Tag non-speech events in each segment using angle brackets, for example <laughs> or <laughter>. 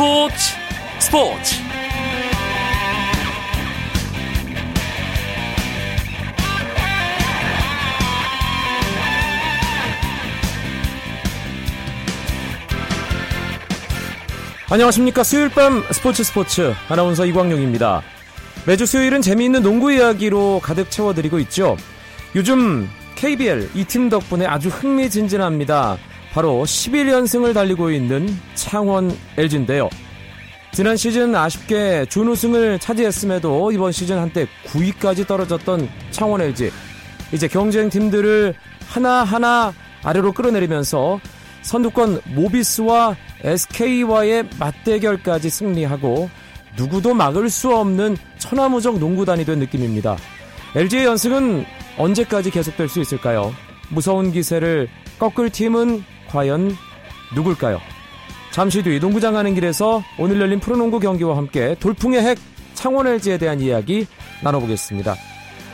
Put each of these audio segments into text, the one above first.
스포츠 스포츠. 안녕하십니까. 수요일 밤 스포츠 스포츠. 아나운서 이광용입니다. 매주 수요일은 재미있는 농구 이야기로 가득 채워드리고 있죠. 요즘 KBL 이 팀 덕분에 아주 흥미진진합니다 바로 11연승을 달리고 있는 창원 LG인데요. 지난 시즌 아쉽게 준우승을 차지했음에도 이번 시즌 한때 9위까지 떨어졌던 창원 LG. 이제 경쟁 팀들을 하나하나 아래로 끌어내리면서 선두권 모비스와 SK와의 맞대결까지 승리하고 누구도 막을 수 없는 천하무적 농구단이 된 느낌입니다. LG의 연승은 언제까지 계속될 수 있을까요? 무서운 기세를 꺾을 팀은 과연 누굴까요? 잠시 뒤 농구장 가는 길에서 오늘 열린 프로농구 경기와 함께 돌풍의 핵 창원 LG에 대한 이야기 나눠보겠습니다.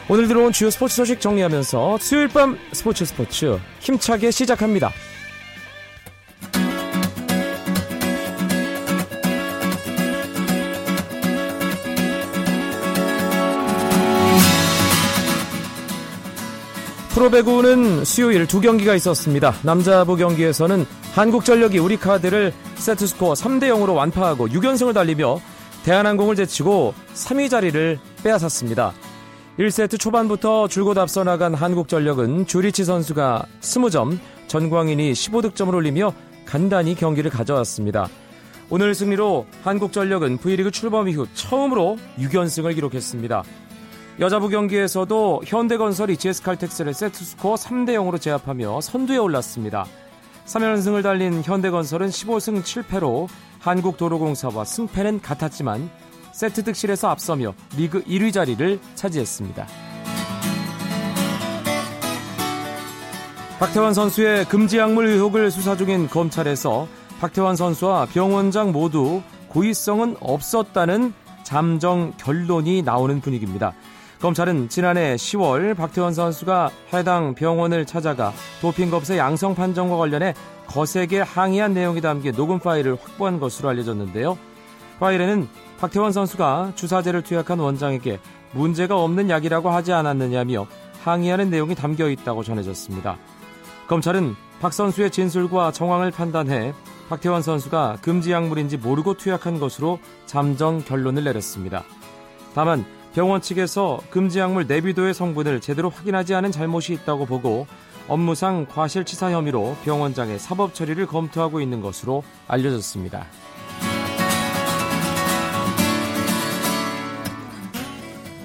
오늘 들어온 주요 스포츠 소식 정리하면서 수요일 밤 스포츠 스포츠 힘차게 시작합니다. 프로배구는 수요일 두 경기가 있었습니다. 남자부 경기에서는 한국전력이 우리카드를 세트스코어 3대 0으로 완파하고 6연승을 달리며 대한항공을 제치고 3위 자리를 빼앗았습니다. 1세트 초반부터 줄곧 앞서 나간 한국전력은 주리치 선수가 20점, 전광인이 15득점을 올리며 간단히 경기를 가져왔습니다. 오늘 승리로 한국전력은 V리그 출범 이후 처음으로 6연승을 기록했습니다. 여자부 경기에서도 현대건설이 GS칼텍스를 세트스코어 3대 0으로 제압하며 선두에 올랐습니다. 3연승을 달린 현대건설은 15승 7패로 한국도로공사와 승패는 같았지만 세트 득실에서 앞서며 리그 1위 자리를 차지했습니다. 박태환 선수의 금지 약물 의혹을 수사 중인 검찰에서 박태환 선수와 병원장 모두 고의성은 없었다는 잠정 결론이 나오는 분위기입니다. 검찰은 지난해 10월 박태원 선수가 해당 병원을 찾아가 도핑 검사 양성 판정과 관련해 거세게 항의한 내용이 담긴 녹음 파일을 확보한 것으로 알려졌는데요. 파일에는 박태원 선수가 주사제를 투약한 원장에게 문제가 없는 약이라고 하지 않았느냐며 항의하는 내용이 담겨 있다고 전해졌습니다. 검찰은 박 선수의 진술과 정황을 판단해 박태원 선수가 금지 약물인지 모르고 투약한 것으로 잠정 결론을 내렸습니다. 다만 병원 측에서 금지 약물 내비도의 성분을 제대로 확인하지 않은 잘못이 있다고 보고 업무상 과실치사 혐의로 병원장의 사법 처리를 검토하고 있는 것으로 알려졌습니다.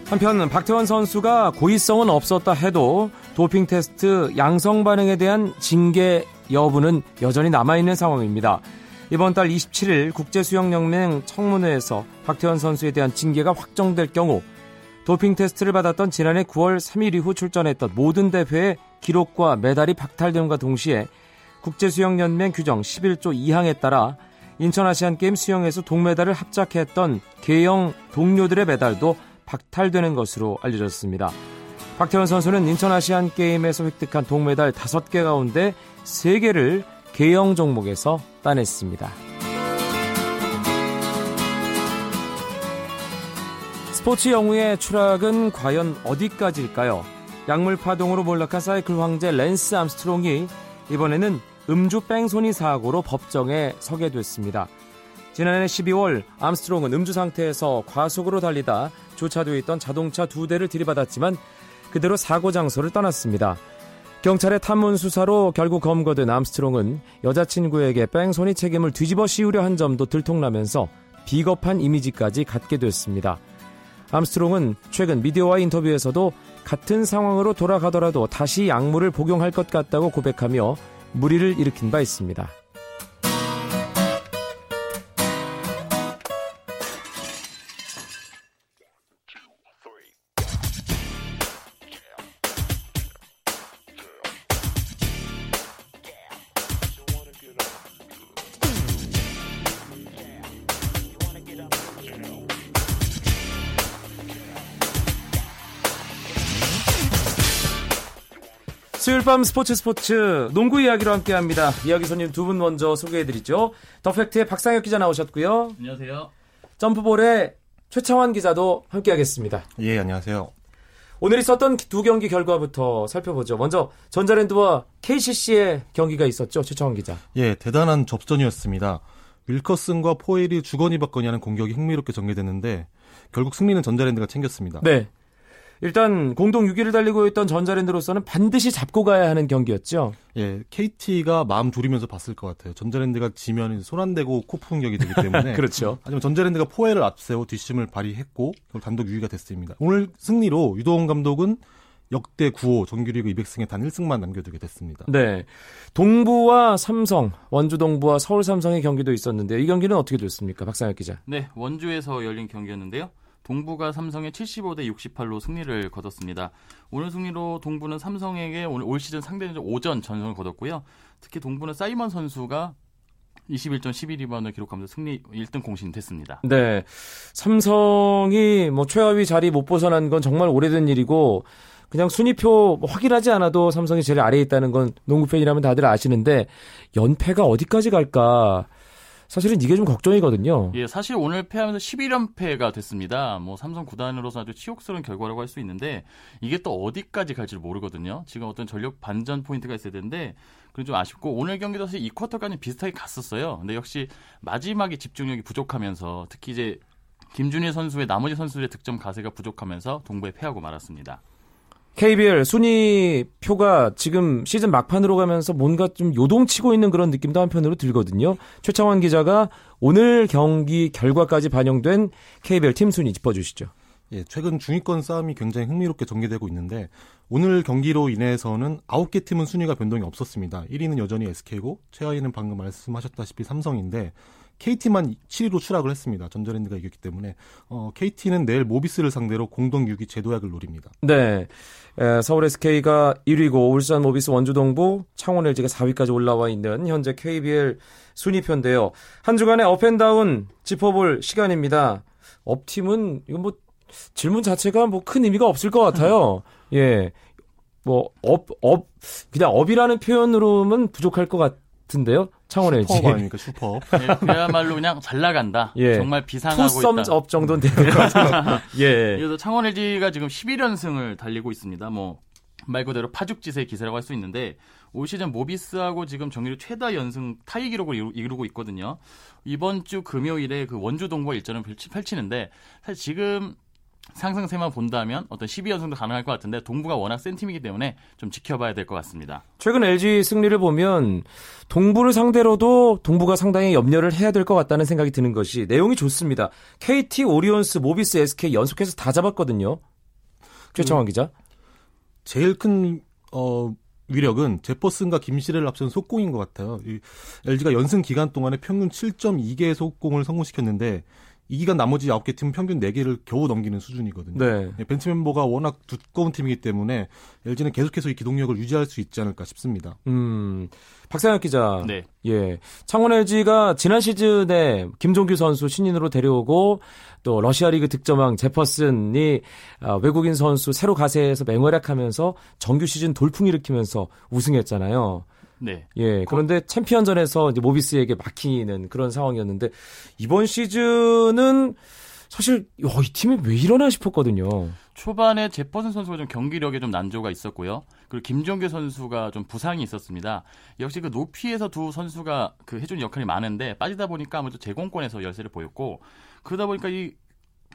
한편 박태원 선수가 고의성은 없었다 해도 도핑 테스트 양성 반응에 대한 징계 여부는 여전히 남아있는 상황입니다. 이번 달 27일 국제수영연맹 청문회에서 박태원 선수에 대한 징계가 확정될 경우 도핑 테스트를 받았던 지난해 9월 3일 이후 출전했던 모든 대회의 기록과 메달이 박탈됨과 동시에 국제수영연맹 규정 11조 2항에 따라 인천아시안게임 수영에서 동메달을 합작했던 개영 동료들의 메달도 박탈되는 것으로 알려졌습니다. 박태원 선수는 인천아시안게임에서 획득한 동메달 5개 가운데 3개를 계영 종목에서 따냈습니다. 스포츠 영웅의 추락은 과연 어디까지일까요? 약물 파동으로 몰락한 사이클 황제 랜스 암스트롱이 이번에는 음주 뺑소니 사고로 법정에 서게 됐습니다. 지난해 12월 암스트롱은 음주 상태에서 과속으로 달리다 주차되어 있던 자동차 두 대를 들이받았지만 그대로 사고 장소를 떠났습니다. 경찰의 탐문 수사로 결국 검거된 암스트롱은 여자친구에게 뺑소니 책임을 뒤집어 씌우려 한 점도 들통나면서 비겁한 이미지까지 갖게 됐습니다. 암스트롱은 최근 미디어와 인터뷰에서도 같은 상황으로 돌아가더라도 다시 약물을 복용할 것 같다고 고백하며 물의를 일으킨 바 있습니다. 밤 스포츠 스포츠 농구 이야기로 함께 합니다. 이야기 손님 두 분 먼저 소개해드리죠. 더팩트의 박상혁 기자 나오셨고요. 안녕하세요. 점프볼의 최창환 기자도 함께 하겠습니다. 예, 안녕하세요. 오늘 있었던 두 경기 결과부터 살펴보죠. 먼저 전자랜드와 KCC의 경기가 있었죠. 최창환 기자. 예, 대단한 접전이었습니다. 윌커슨과 포엘이 주거니 받거니 하는 공격이 흥미롭게 전개됐는데 결국 승리는 전자랜드가 챙겼습니다. 네. 일단 공동 6위를 달리고 있던 전자랜드로서는 반드시 잡고 가야 하는 경기였죠. 예, KT가 마음 졸이면서 봤을 것 같아요. 전자랜드가 지면 손 안 대고 코 푸는 격이 되기 때문에. <laughs> 그렇죠. 하지만 전자랜드가 포에를 앞세워 뒷심을 발휘했고 단독 6위가 됐습니다. 오늘 승리로 유도원 감독은 역대 9호 정규리그 200승에 단 1승만 남겨두게 됐습니다. 네. 동부와 삼성, 원주 동부와 서울 삼성의 경기도 있었는데요. 이 경기는 어떻게 됐습니까? 박상혁 기자. 네, 원주에서 열린 경기였는데요. 동부가 삼성에 75대 68로 승리를 거뒀습니다. 오늘 승리로 동부는 삼성에게 오늘 올 시즌 상대전 5전 전승을 거뒀고요. 특히 동부는 사이먼 선수가 21점 11리바운드 기록하면서 승리 1등 공신됐습니다. 네. 삼성이 뭐 최하위 자리 못 벗어난 건 정말 오래된 일이고 그냥 순위표 확인하지 않아도 삼성이 제일 아래에 있다는 건 농구 팬이라면 다들 아시는데 연패가 어디까지 갈까? 사실은 이게 좀 걱정이거든요. 예, 사실 오늘 패하면서 11연패가 됐습니다. 뭐 삼성 구단으로서 아주 치욕스러운 결과라고 할 수 있는데 이게 또 어디까지 갈지를 모르거든요. 지금 어떤 전력 반전 포인트가 있어야 되는데 그건 좀 아쉽고 오늘 경기도 사실 2쿼터까지 비슷하게 갔었어요. 근데 역시 마지막에 집중력이 부족하면서 특히 이제 김준일 선수의 나머지 선수들의 득점 가세가 부족하면서 동부에 패하고 말았습니다. KBL 순위 표가 지금 시즌 막판으로 가면서 뭔가 좀 요동치고 있는 그런 느낌도 한편으로 들거든요. 최창환 기자가 오늘 경기 결과까지 반영된 KBL 팀 순위 짚어주시죠. 예, 최근 중위권 싸움이 굉장히 흥미롭게 전개되고 있는데 오늘 경기로 인해서는 9개 팀은 순위가 변동이 없었습니다. 1위는 여전히 SK고 최하위는 방금 말씀하셨다시피 삼성인데 KT만 7위로 추락을 했습니다. 전자랜드가 이겼기 때문에 어, KT는 내일 모비스를 상대로 공동 6위 재도약을 노립니다. 네. 에, 서울 SK가 1위고 울산 모비스 원주동부 창원 LG가 4위까지 올라와 있는 현재 KBL 순위표인데요. 한 주간의 up and down 짚어볼 시간입니다. up팀은 이건 뭐 질문 자체가 뭐 큰 의미가 없을 것 같아요. <laughs> 예. 뭐 up up 그냥 up이라는 표현으로는 부족할 것 같 은데요. 창원 LG. super 아닙니까 <laughs> 슈퍼. 네, 그야말로 그냥 잘 나간다. 예. 정말 비상하고 two thumb. up 정도는 되는 것 같아요. <laughs> 예. 그래서 창원 LG가 지금 11연승을 달리고 있습니다. 뭐 말 그대로 파죽지세의 기세라고 할 수 있는데 올 시즌 모비스하고 지금 정규리 최다 연승 타이 기록을 이루, 이루고 있거든요. 이번 주 금요일에 그 원주 동부와 일전을 펼치, 펼치는데 사실 지금 상승세만 본다면 어떤 12연승도 가능할 것 같은데 동부가 워낙 센 팀이기 때문에 좀 지켜봐야 될 것 같습니다. 최근 LG 승리를 보면 동부를 상대로도 동부가 상당히 염려를 해야 될 것 같다는 생각이 드는 것이 내용이 좋습니다. KT, 오리온스, 모비스, SK 연속해서 다 잡았거든요. 최창환 기자. 제일 큰 어, 위력은 제퍼슨과 김시래를 앞선 속공인 것 같아요. 이 LG가 연승 기간 동안에 평균 7.2개의 속공을 성공시켰는데 이 기간 나머지 9개 팀은 평균 4개를 겨우 넘기는 수준이거든요. 네. 예, 벤치 멤버가 워낙 두꺼운 팀이기 때문에 LG는 계속해서 이 기동력을 유지할 수 있지 않을까 싶습니다. 음, 박상혁 기자. 네. 예. 창원 LG가 지난 시즌에 김종규 선수 신인으로 데려오고 또 러시아 리그 득점왕 제퍼슨이 아, 외국인 선수 새로 가세해서 맹활약하면서 정규 시즌 돌풍 일으키면서 우승했잖아요. 네. 예. 그런데 챔피언전에서 이제 모비스에게 막히는 그런 상황이었는데 이번 시즌은 사실 야, 이 팀이 왜 이러나 싶었거든요. 초반에 제퍼슨 선수가 좀 경기력에 좀 난조가 있었고요. 그리고 김종규 선수가 좀 부상이 있었습니다. 역시 그 높이에서 두 선수가 그 해주는 역할이 많은데 빠지다 보니까 아무래도 제공권에서 열세를 보였고 그러다 보니까 이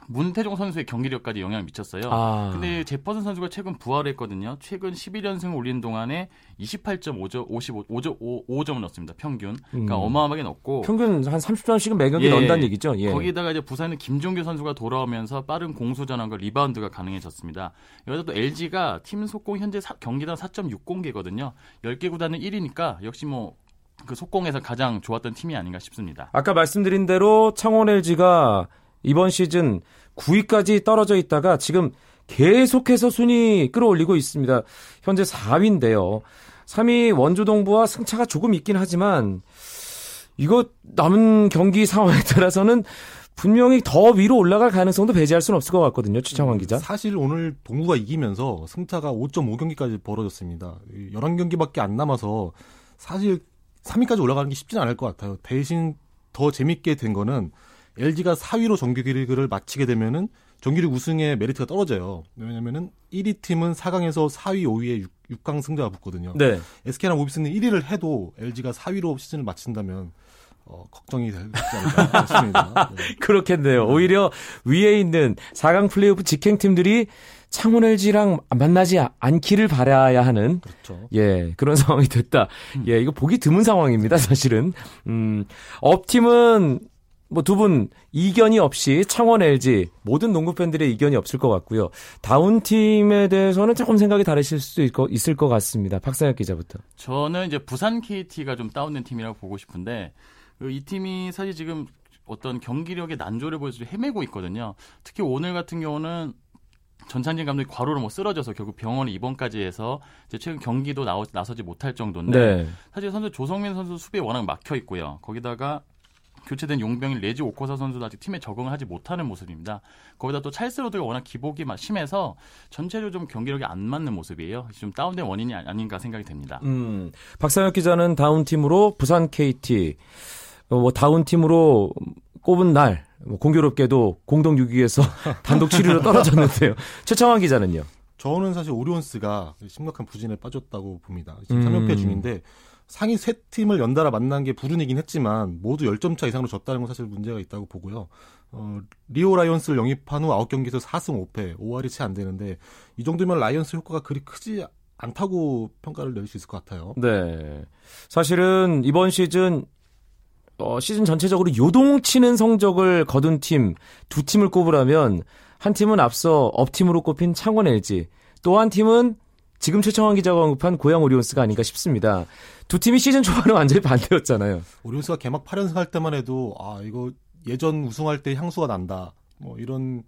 문태종 선수의 경기력까지 영향을 미쳤어요. 아. 근데 제퍼슨 선수가 최근 부활했거든요. 최근 11연승을 올린 동안에 28.5점, 55, 5점, 5, 점을 넣었습니다. 평균. 그러니까 음. 어마어마하게 넣고 평균 한 30점씩은 매 경기 예. 넣는다는 얘기죠. 예. 거기다가 이제 부상의 김종규 선수가 돌아오면서 빠른 공수 전환과 리바운드가 가능해졌습니다. 여기서 또 LG가 팀 속공 현재 사- 경기당 4.60개거든요. 10개 구단은 1위니까 역시 뭐그 속공에서 가장 좋았던 팀이 아닌가 싶습니다. 아까 말씀드린 대로 창원 LG가 이번 시즌 9위까지 떨어져 있다가 지금 계속해서 순위 끌어올리고 있습니다. 현재 4위인데요. 3위 원주동부와 승차가 조금 있긴 하지만 이거 남은 경기 상황에 따라서는 분명히 더 위로 올라갈 가능성도 배제할 수는 없을 것 같거든요. 최창환 기자. 사실 오늘 동구가 이기면서 승차가 5.5경기까지 벌어졌습니다. 11경기밖에 안 남아서 사실 3위까지 올라가는 게 쉽지는 않을 것 같아요. 대신 더 재밌게 된 거는 LG가 4위로 정규 리그를 마치게 되면은 정규리그 우승의 메리트가 떨어져요. 왜냐면은 1위 팀은 4강에서 4위, 5위에 6, 강 승자가 붙거든요. 네. SK랑 오비스는 1위를 해도 LG가 4위로 시즌을 마친다면 어, 걱정이 되지 않을까 싶습니다. 네. <laughs> 그렇겠네요. 오히려 위에 있는 4강 플레이오프 직행 팀들이 창원 LG랑 만나지 않기를 바라야 하는 그렇죠. 예 그런 <laughs> 상황이 됐다. 예 이거 보기 드문 상황입니다 사실은. 음 업팀은 뭐 두 분 이견이 없이 창원 LG 모든 농구 팬들의 이견이 없을 것 같고요. 다운 팀에 대해서는 조금 생각이 다르실 수 있고, 있을 것 같습니다. 박상혁 기자부터. 저는 이제 부산 KT가 좀 다운된 팀이라고 보고 싶은데 그이 팀이 사실 지금 어떤 경기력의 난조를 보여서 헤매고 있거든요. 특히 오늘 같은 경우는 전창진 감독이 과로로 뭐 쓰러져서 결국 병원에 입원까지 해서 이제 최근 경기도 나오, 나서지 못할 정도인데 네. 사실 선수 조성민 선수 수비에 워낙 막혀 있고요. 거기다가 교체된 용병인 레지 오코사 선수도 아직 팀에 적응을 하지 못하는 모습입니다. 거기다 또 찰스 로드가 워낙 기복이 심해서 전체적으로 좀 경기력이 안 맞는 모습이에요. 좀 다운된 원인이 아닌가 생각이 됩니다. 음, 박상혁 기자는 다운 팀으로 부산 KT, 어, 뭐 다운 팀으로 꼽은 날뭐 공교롭게도 공동 <laughs> 6위에서 <laughs> 단독 7위로 떨어졌는데요. <laughs> 최창환 기자는요. 저는 사실 오리온스가 심각한 부진에 빠졌다고 봅니다. 음. 지금 3연패 중인데 상위 세 팀을 연달아 만난 게 불운이긴 했지만 모두 10점 차 이상으로 졌다는 건 사실 문제가 있다고 보고요. 어, 리오 라이온스를 영입한 후 9경기에서 4승 5패, 5할이 채 안 되는데 이 정도면 라이온스 효과가 그리 크지 않다고 평가를 내릴 수 있을 것 같아요. 네. 사실은 이번 시즌 어, 시즌 전체적으로 요동치는 성적을 거둔 팀 두 팀을 꼽으라면 한 팀은 앞서 up팀으로 꼽힌 창원 LG, 또 한 팀은 지금 최창환 기자가 언급한 고양 오리온스가 아닌가 싶습니다. 두 팀이 시즌 초반에 완전히 반대였잖아요. 오리온스가 개막 8연승 할 때만 해도 아 이거 예전 우승할 때 향수가 난다. 뭐 이런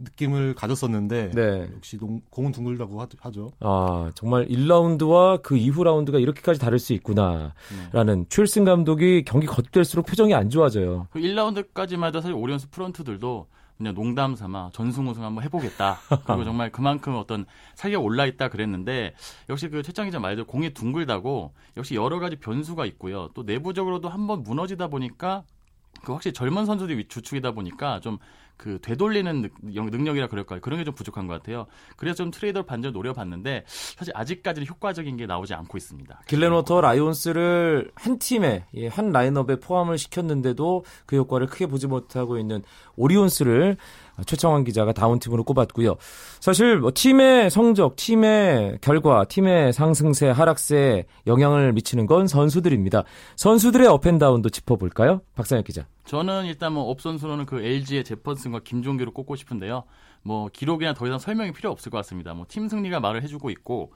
느낌을 가졌었는데 네. 역시 농, 공은 둥글다고 하, 하죠. 아, 정말 1라운드와 그 이후 라운드가 이렇게까지 다를 수 있구나. 라는 최일승 감독이 경기 거듭될수록 표정이 안 좋아져요. 그 1라운드까지만 해도 사실 오리온스 프런트들도 그냥 농담 삼아 전승 우승 한번 해보겠다. <laughs> 그리고 정말 그만큼 어떤 살려 올라 있다 그랬는데 역시 그 최장 기자 말대로 공이 둥글다고 역시 여러 가지 변수가 있고요. 또 내부적으로도 한번 무너지다 보니까 그 확실히 젊은 선수들이 주축이다 보니까 좀 그 되돌리는 능, lực 이라 그럴까요? 그런 게 좀 부족한 것 같아요. 그래서 좀 트레이더 반전 노려봤는데 사실 아직까지는 효과적인 게 나오지 않고 있습니다. 길레노터 라이온스를 한 팀에 예, 한 라인업에 포함을 시켰는데도 그 효과를 크게 보지 못하고 있는 오리온스를 최청환 기자가 다운팀으로 꼽았고요. 사실 뭐 팀의 성적, 팀의 결과, 팀의 상승세, 하락세에 영향을 미치는 건 선수들입니다. 선수들의 up and down도 짚어볼까요? 박상혁 기자. 저는 일단 뭐 up 선수로는 그 LG의 제퍼슨과 김종규를 꼽고 싶은데요. 뭐 기록이나 더 이상 설명이 필요 없을 것 같습니다. 뭐 팀 승리가 말을 해주고 있고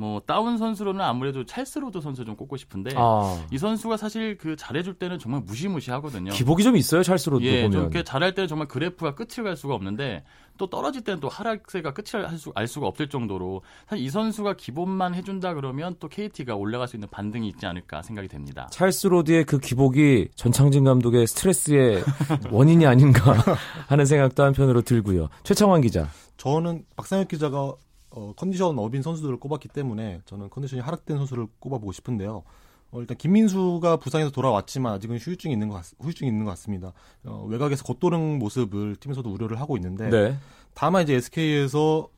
뭐 다운 선수로는 아무래도 찰스 로드 선수 좀 꼽고 싶은데 아. 이 선수가 사실 그 잘해줄 때는 정말 무시무시하거든요. 기복이 좀 있어요 찰스 로드 예, 보면. 좀 잘할 때는 정말 그래프가 끝을 알 수가 없는데 또 떨어질 때는 또 하락세가 끝을 알, 수, 알 수가 없을 정도로 사실 이 선수가 기본만 해준다 그러면 또 KT가 올라갈 수 있는 반등이 있지 않을까 생각이 됩니다. 찰스 로드의 그 기복이 전창진 감독의 스트레스의 <laughs> 원인이 아닌가 하는 생각도 한편으로 들고요. 최창환 기자. 저는 박상혁 기자가 어, 컨디션 up인 선수들을 꼽았기 때문에 저는 컨디션이 하락된 선수를 꼽아보고 싶은데요. 어, 일단 김민수가 부상에서 돌아왔지만 아직은 후유증이 있는 것 같, 후유증이 있는 것 같습니다. 어, 외곽에서 겉도는 모습을 팀에서도 우려를 하고 있는데 네. 다만 이제 SK에서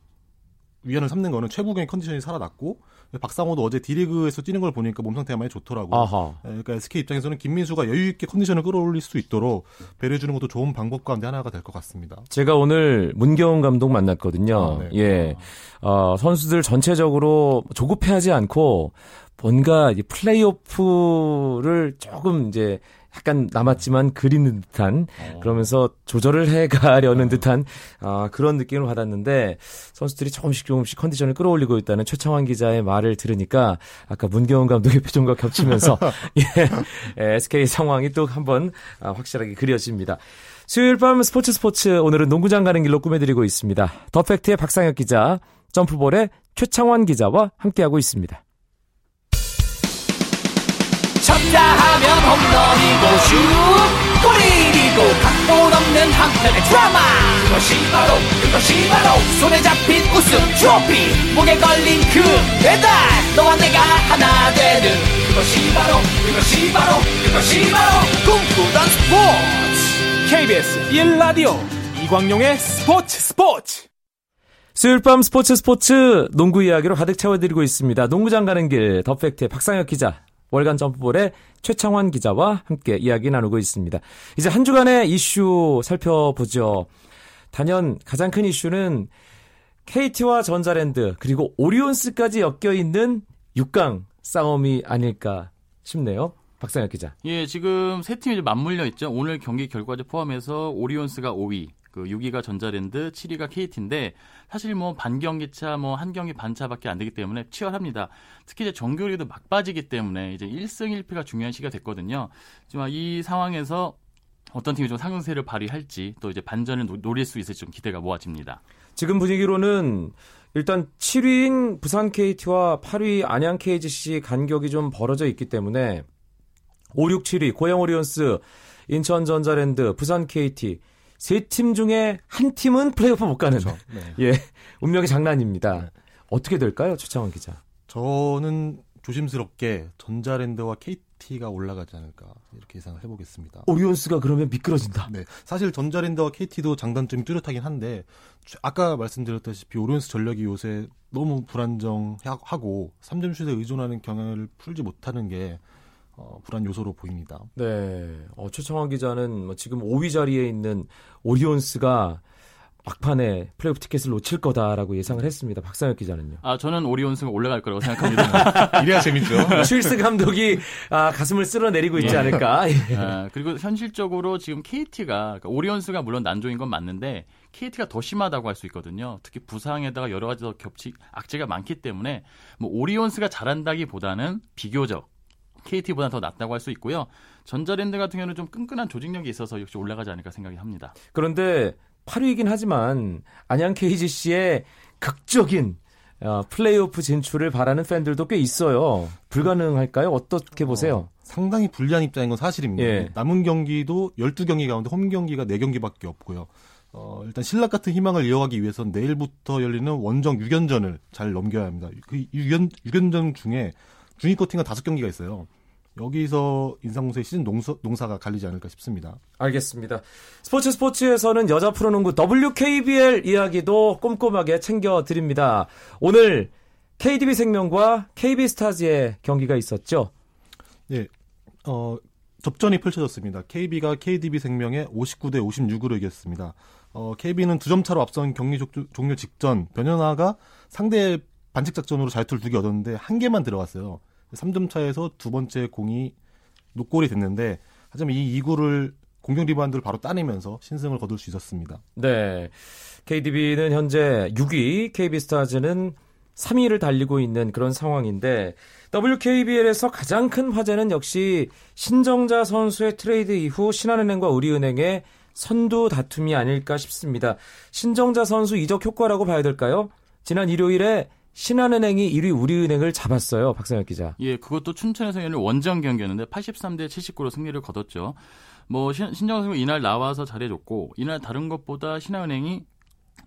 위안을 삼는 거는 최부경의 컨디션이 살아났고 박상호도 어제 D리그에서 뛰는 걸 보니까 몸 상태가 많이 좋더라고요. 아하. 예, 그러니까 SK 입장에서는 김민수가 여유 있게 컨디션을 끌어올릴 수 있도록 배려해 주는 것도 좋은 방법 가운데 하나가 될 것 같습니다. 제가 오늘 문경은 감독 만났거든요. 아, 네. 예. 어, 선수들 전체적으로 조급해하지 않고 뭔가 이 플레이오프를 조금 이제 약간 남았지만 그리는 듯한 그러면서 조절을 해가려는 듯한 아, 그런 느낌을 받았는데 선수들이 조금씩 조금씩 컨디션을 끌어올리고 있다는 최창환 기자의 말을 들으니까 아까 문경원 감독의 <laughs> 표정과 겹치면서 <laughs> 예, 예, SK 상황이 또 한번 아, 확실하게 그려집니다. 수요일 밤 스포츠 스포츠 오늘은 농구장 가는 길로 꾸며드리고 있습니다. 더팩트의 박상혁 기자, 점프볼의 최창환 기자와 함께하고 있습니다. 쳤다 하면 홈런이고 슛 그리고 각본 없는 한편의 드라마. 그것이 바로 그것이 바로 손에 잡힌 우승 트로피. 목에 걸린 그 배달 너와 내가 하나 되는. 그것이 바로 그것이 바로 그것이 바로 꿈꾸던 스포츠. KBS 1라디오 이광용의 스포츠 스포츠. 수요일 밤 스포츠 스포츠 농구 이야기로 가득 채워드리고 있습니다. 농구장 가는 길 더팩트의 박상혁 기자, 월간 점프볼의 최창환 기자와 함께 이야기 나누고 있습니다. 이제 한 주간의 이슈 살펴보죠. 단연 가장 큰 이슈는 KT와 전자랜드 그리고 오리온스까지 엮여 있는 6강 싸움이 아닐까 싶네요. 박상혁 기자. 예, 지금 세 팀이 맞물려 있죠. 오늘 경기 결과를 포함해서 오리온스가 5위, 그 6위가 전자랜드, 7위가 KT인데 사실 뭐 반경기차, 뭐 한 경기 반차밖에 안 되기 때문에 치열합니다. 특히 이제 정규리도 막빠지기 때문에 이제 1승 1패가 중요한 시기가 됐거든요. 하지만 이 상황에서 어떤 팀이 좀 상승세를 발휘할지 또 이제 반전을 노릴 수 있을지 좀 기대가 모아집니다. 지금 분위기로는 일단 7위인 부산 KT와 8위 안양 KGC 간격이 좀 벌어져 있기 때문에 5, 6, 7위 고양 오리온스, 인천 전자랜드, 부산 KT 세 팀 중에 한 팀은 플레이오프 못 가는 그렇죠. 네. <laughs> 예 운명의 장난입니다. 네. 어떻게 될까요, 최창원 기자? 저는 조심스럽게 전자랜드와 KT가 올라가지 않을까 이렇게 예상을 해보겠습니다. 오리온스가 그러면 미끄러진다. 네, 사실 전자랜드와 KT도 장단점이 뚜렷하긴 한데 아까 말씀드렸다시피 오리온스 전력이 요새 너무 불안정하고 3점 슛에 의존하는 경향을 풀지 못하는 게 어, 불안 요소로 보입니다. 네, 어, 최창원 기자는 뭐 지금 5위 자리에 있는 오리온스가 막판에 플레이오프 티켓을 놓칠 거다라고 예상을 했습니다. 박상혁 기자는요. 아, 저는 오리온스가 올라갈 거라고 생각합니다. <laughs> 이래야 재밌죠. <laughs> 쉴스 감독이 아, 가슴을 쓸어내리고 있지 않을까. 예. 아, 그리고 현실적으로 지금 KT가 그러니까 오리온스가 물론 난조인 건 맞는데 KT가 더 심하다고 할 수 있거든요. 특히 부상에다가 여러 가지 더 겹치 악재가 많기 때문에 뭐 오리온스가 잘한다기보다는 비교적 KT보다 더 낫다고 할 수 있고요. 전자랜드 같은 경우는 좀 끈끈한 조직력이 있어서 역시 올라가지 않을까 생각이 합니다. 그런데 8위이긴 하지만 안양 KGC의 극적인 어, 플레이오프 진출을 바라는 팬들도 꽤 있어요. 불가능할까요? 어떻게 보세요? 어, 상당히 불리한 입장인 건 사실입니다. 예. 남은 경기도 12경기 가운데 홈 경기가 4경기밖에 없고요. 어, 일단 신락 같은 희망을 이어가기 위해선 내일부터 열리는 원정 6연전을 잘 넘겨야 합니다. 그 6연, 6연전 중에 중위권 팀과 5경기가 있어요. 여기서 인상공사의 시즌 농사, 농사가 갈리지 않을까 싶습니다. 알겠습니다. 스포츠 스포츠에서는 여자 프로농구 WKBL 이야기도 꼼꼼하게 챙겨드립니다. 오늘 KDB 생명과 KB스타즈의 경기가 있었죠. 네, 어, 접전이 펼쳐졌습니다. KB가 KDB 생명에 59대 56으로 이겼습니다. 어, KB는 두 점 차로 앞선 경기 종료 직전 변현아가 상대의 반칙 작전으로 자유투를 두 개 얻었는데 한 개만 들어갔어요. 3점 차에서 두 번째 공이 노골이 됐는데 하지만 이 2구를 공격 리바운드를 바로 따내면서 신승을 거둘 수 있었습니다. 네. KDB는 현재 6위, KB스타즈는 3위를 달리고 있는 그런 상황인데 WKBL에서 가장 큰 화제는 역시 신정자 선수의 트레이드 이후 신한은행과 우리은행의 선두 다툼이 아닐까 싶습니다. 신정자 선수 이적 효과라고 봐야 될까요? 지난 일요일에 신한은행이 1위 우리은행을 잡았어요. 박상혁 기자. 예, 그것도 춘천에서 열린 원정 경기였는데 83대 79로 승리를 거뒀죠. 뭐 신, 신정자 선수 이날 나와서 잘해줬고 이날 다른 것보다 신한은행이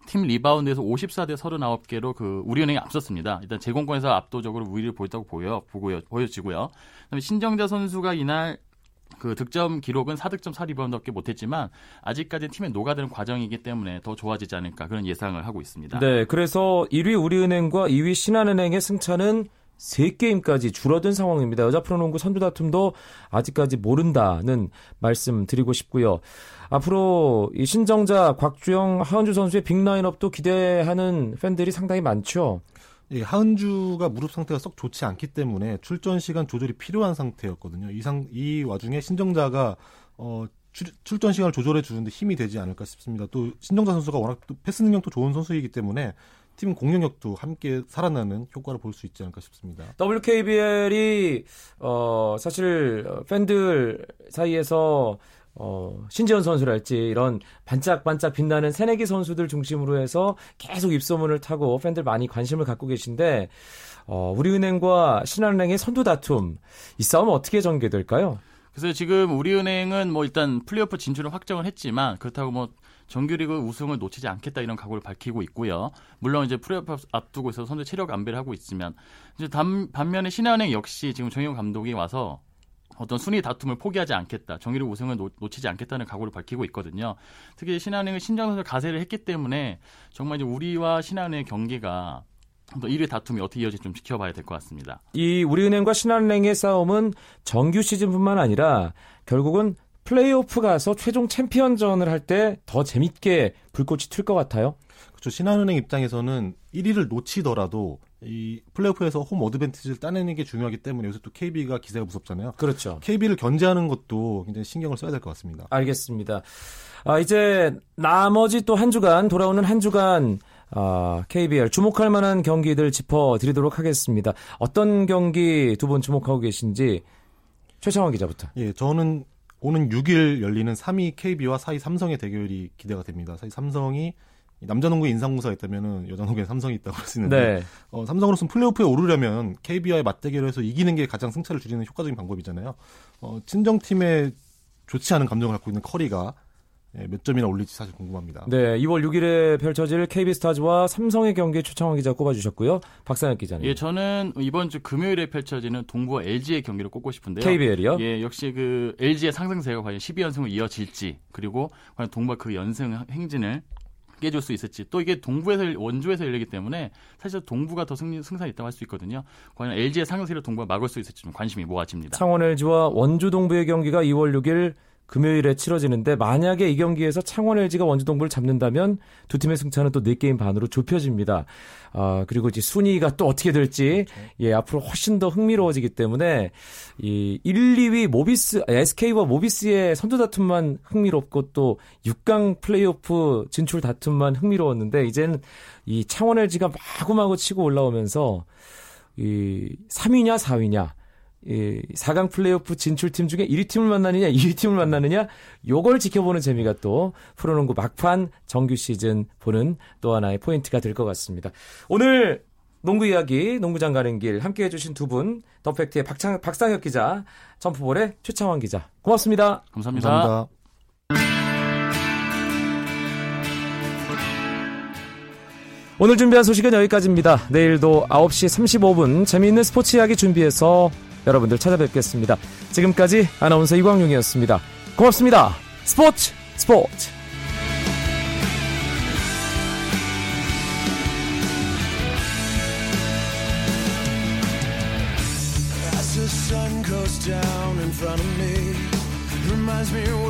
팀 리바운드에서 54대 39개로 그 우리은행이 앞섰습니다. 일단 제공권에서 압도적으로 우위를 보였다고 보여 보고요 보여지고요. 그다음에 신정자 선수가 이날 그 득점 기록은 4득점 4리바운드밖에 못했지만 아직까지 팀에 녹아드는 과정이기 때문에 더 좋아지지 않을까 그런 예상을 하고 있습니다. 네, 그래서 1위 우리은행과 2위 신한은행의 승차는 3게임까지 줄어든 상황입니다. 여자 프로농구 선두 다툼도 아직까지 모른다는 말씀 드리고 싶고요. 앞으로 이 신정자, 곽주영, 하은주 선수의 빅라인업도 기대하는 팬들이 상당히 많죠. 예, 하은주가 무릎 상태가 썩 좋지 않기 때문에 출전 시간 조절이 필요한 상태였거든요. 이, 상, 이 와중에 신정자가 어, 출, 출전 시간을 조절해 주는데 힘이 되지 않을까 싶습니다. 또 신정자 선수가 워낙 또 패스 능력도 좋은 선수이기 때문에 팀 공격력도 함께 살아나는 효과를 볼 수 있지 않을까 싶습니다. WKBL이 어 사실 팬들 사이에서 어, 신지현 선수랄지 이런 반짝반짝 빛나는 새내기 선수들 중심으로 해서 계속 입소문을 타고 팬들 많이 관심을 갖고 계신데 어, 우리은행과 신한은행의 선두 다툼 이 싸움은 어떻게 전개될까요? 그래서 지금 우리은행은 뭐 일단 플레이오프 진출을 확정을 했지만 그렇다고 뭐 정규리그 우승을 놓치지 않겠다 이런 각오를 밝히고 있고요. 물론 이제 플레이오프 앞두고 있어서 선수 체력 안배를 하고 있지만 이제 단, 반면에 신한은행 역시 지금 정용 감독이 와서 어떤 순위 다툼을 포기하지 않겠다. 정규리그 우승을 놓, 치지 않겠다는 각오를 밝히고 있거든요. 특히 신한은행은 신장 선수를 가세를 했기 때문에 정말 이제 우리와 신한은행의 경기가 또 1위 다툼이 어떻게 이어질지 좀 지켜봐야 될 것 같습니다. 이 우리은행과 신한은행의 싸움은 정규 시즌뿐만 아니라 결국은 플레이오프 가서 최종 챔피언전을 할 때 더 재밌게 불꽃이 튈 것 같아요. 그렇죠. 신한은행 입장에서는 1위를 놓치더라도 이 플레이오프에서 홈 어드밴티지를 따내는 게 중요하기 때문에 요새 또 KB가 기세가 무섭잖아요. 그렇죠. KB를 견제하는 것도 굉장히 신경을 써야 될 것 같습니다. 알겠습니다. 아, 이제 나머지 또 한 주간 돌아오는 한 주간 아, KBL 주목할 만한 경기들 짚어드리도록 하겠습니다. 어떤 경기 두 분 주목하고 계신지 최창원 기자부터. 예, 저는 오는 6일 열리는 3위 KB와 4위 삼성의 대결이 기대가 됩니다. 사실 삼성이 남자 농구 인상공사가 있다면 여자 농구에 삼성이 있다고 할 수 있는데 네. 어, 삼성으로서는 플레이오프에 오르려면 KB와의 맞대결에서 이기는 게 가장 승차를 줄이는 효과적인 방법이잖아요. 어, 친정팀에 좋지 않은 감정을 갖고 있는 커리가 예, 몇 점이나 올릴지 사실 궁금합니다. 네, 2월 6일에 펼쳐질 KB스타즈와 삼성의 경기 최창원 기자 꼽아주셨고요. 박상혁 기자님. 예, 저는 이번 주 금요일에 펼쳐지는 동부와 LG의 경기를 꼽고 싶은데요. KBL이요? 예, 역시 그 LG의 상승세가 과연 12연승을 이어질지 그리고 과연 동부가 그 연승 행진을 깨줄 수 있을지 또 이게 동부에서 원주에서 열리기 때문에 사실 동부가 더 승리, 승산이 있다고 할 수 있거든요. 과연 LG의 상승세를 동부가 막을 수 있을지 좀 관심이 모아집니다. 창원 LG와 원주 동부의 경기가 2월 6일 금요일에 치러지는데 만약에 이 경기에서 창원 LG가 원주 동부를 잡는다면 두 팀의 승차는 또 4게임 반으로 좁혀집니다. 아, 그리고 이제 순위가 또 어떻게 될지 예, 앞으로 훨씬 더 흥미로워지기 때문에 이 1, 2위 모비스 SK와 모비스의 선두 다툼만 흥미롭고 또 6강 플레이오프 진출 다툼만 흥미로웠는데 이제는 이 창원 LG가 마구마구 치고 올라오면서 이 3위냐 4위냐 이 4강 플레이오프 진출팀 중에 1위 팀을 만나느냐, 2위 팀을 만나느냐, 요걸 지켜보는 재미가 또 프로농구 막판 정규 시즌 보는 또 하나의 포인트가 될 것 같습니다. 오늘 농구 이야기, 농구장 가는 길 함께 해 주신 두 분, 더팩트의 박창, 박상혁 기자, 점프볼의 최창원 기자. 고맙습니다. 감사합니다. 감사합니다. 오늘 준비한 소식은 여기까지입니다. 내일도 9시 35분 재미있는 스포츠 이야기 준비해서 여러분들 찾아뵙겠습니다. 지금까지 아나운서 이광용이었습니다. 고맙습니다. 스포츠 스포츠 As the